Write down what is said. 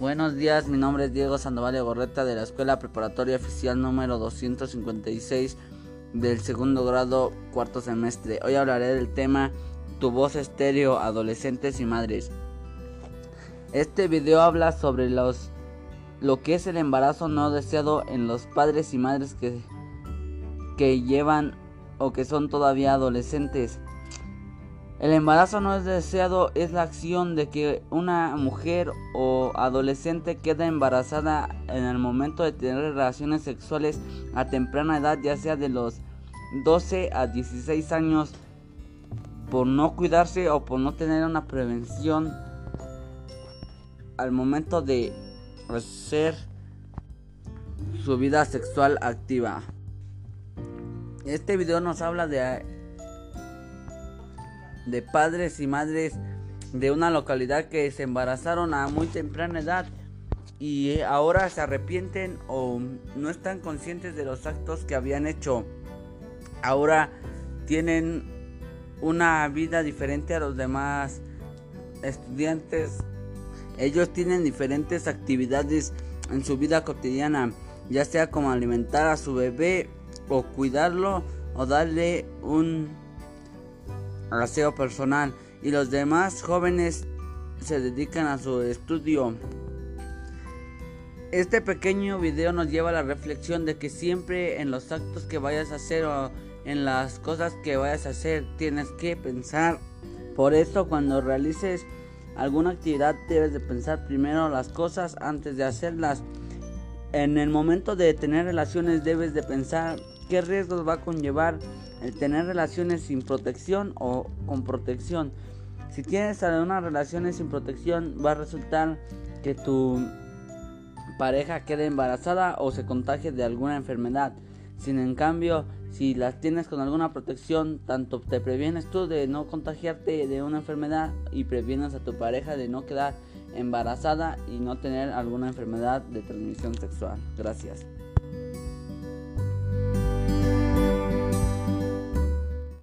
Buenos días, mi nombre es Diego Sandoval Gorreta de la Escuela Preparatoria Oficial número 256 del segundo grado cuarto semestre. Hoy hablaré del tema Tu voz estéreo, adolescentes y madres. Este video habla sobre los lo que es el embarazo no deseado en los padres y madres que, que llevan o que son todavía adolescentes. El embarazo no es deseado es la acción de que una mujer o adolescente queda embarazada en el momento de tener relaciones sexuales a temprana edad, ya sea de los 12 a 16 años, por no cuidarse o por no tener una prevención al momento de hacer su vida sexual activa. Este video nos habla de de padres y madres de una localidad que se embarazaron a muy temprana edad y ahora se arrepienten o no están conscientes de los actos que habían hecho. Ahora tienen una vida diferente a los demás estudiantes. Ellos tienen diferentes actividades en su vida cotidiana, ya sea como alimentar a su bebé o cuidarlo o darle un aseo personal y los demás jóvenes se dedican a su estudio. Este pequeño video nos lleva a la reflexión de que siempre en los actos que vayas a hacer o en las cosas que vayas a hacer tienes que pensar. Por eso cuando realices alguna actividad debes de pensar primero las cosas antes de hacerlas. En el momento de tener relaciones debes de pensar qué riesgos va a conllevar el tener relaciones sin protección o con protección. Si tienes algunas relaciones sin protección, va a resultar que tu pareja quede embarazada o se contagie de alguna enfermedad. Sin en cambio, si las tienes con alguna protección, tanto te previenes tú de no contagiarte de una enfermedad y previenes a tu pareja de no quedar embarazada y no tener alguna enfermedad de transmisión sexual. Gracias.